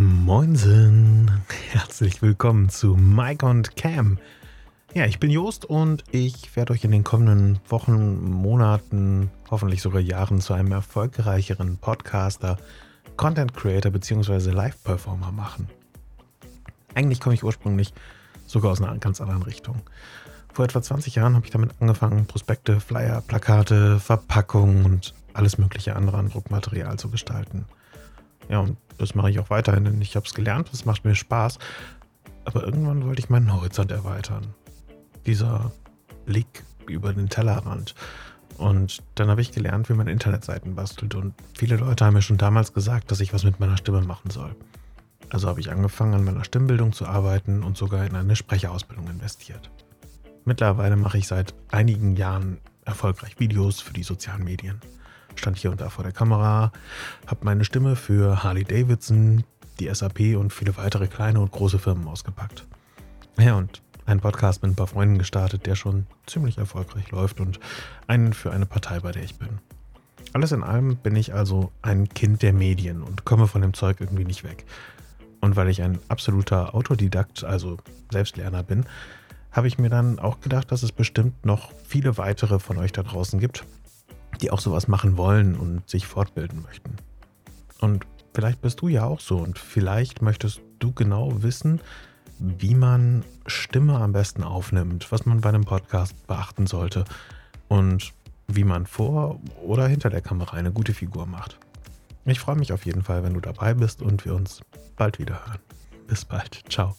Moinsen, herzlich willkommen zu Mike und Cam. Ja, ich bin Jost und ich werde euch in den kommenden Wochen, Monaten, hoffentlich sogar Jahren zu einem erfolgreicheren Podcaster, Content Creator bzw. Live-Performer machen. Eigentlich komme ich ursprünglich sogar aus einer ganz anderen Richtung. Vor etwa 20 Jahren habe ich damit angefangen, Prospekte, Flyer, Plakate, Verpackungen und alles mögliche andere an Druckmaterial zu gestalten. Ja, und das mache ich auch weiterhin, denn ich habe es gelernt, es macht mir Spaß. Aber irgendwann wollte ich meinen Horizont erweitern. Dieser Blick über den Tellerrand. Und dann habe ich gelernt, wie man Internetseiten bastelt. Und viele Leute haben mir schon damals gesagt, dass ich was mit meiner Stimme machen soll. Also habe ich angefangen, an meiner Stimmbildung zu arbeiten und sogar in eine Sprecherausbildung investiert. Mittlerweile mache ich seit einigen Jahren erfolgreich Videos für die sozialen Medien stand hier und da vor der Kamera, habe meine Stimme für Harley Davidson, die SAP und viele weitere kleine und große Firmen ausgepackt. Ja, und einen Podcast mit ein paar Freunden gestartet, der schon ziemlich erfolgreich läuft und einen für eine Partei, bei der ich bin. Alles in allem bin ich also ein Kind der Medien und komme von dem Zeug irgendwie nicht weg. Und weil ich ein absoluter Autodidakt, also Selbstlerner bin, habe ich mir dann auch gedacht, dass es bestimmt noch viele weitere von euch da draußen gibt, die auch sowas machen wollen und sich fortbilden möchten. Und vielleicht bist du ja auch so und vielleicht möchtest du genau wissen, wie man Stimme am besten aufnimmt, was man bei einem Podcast beachten sollte und wie man vor oder hinter der Kamera eine gute Figur macht. Ich freue mich auf jeden Fall, wenn du dabei bist und wir uns bald wieder hören. Bis bald. Ciao.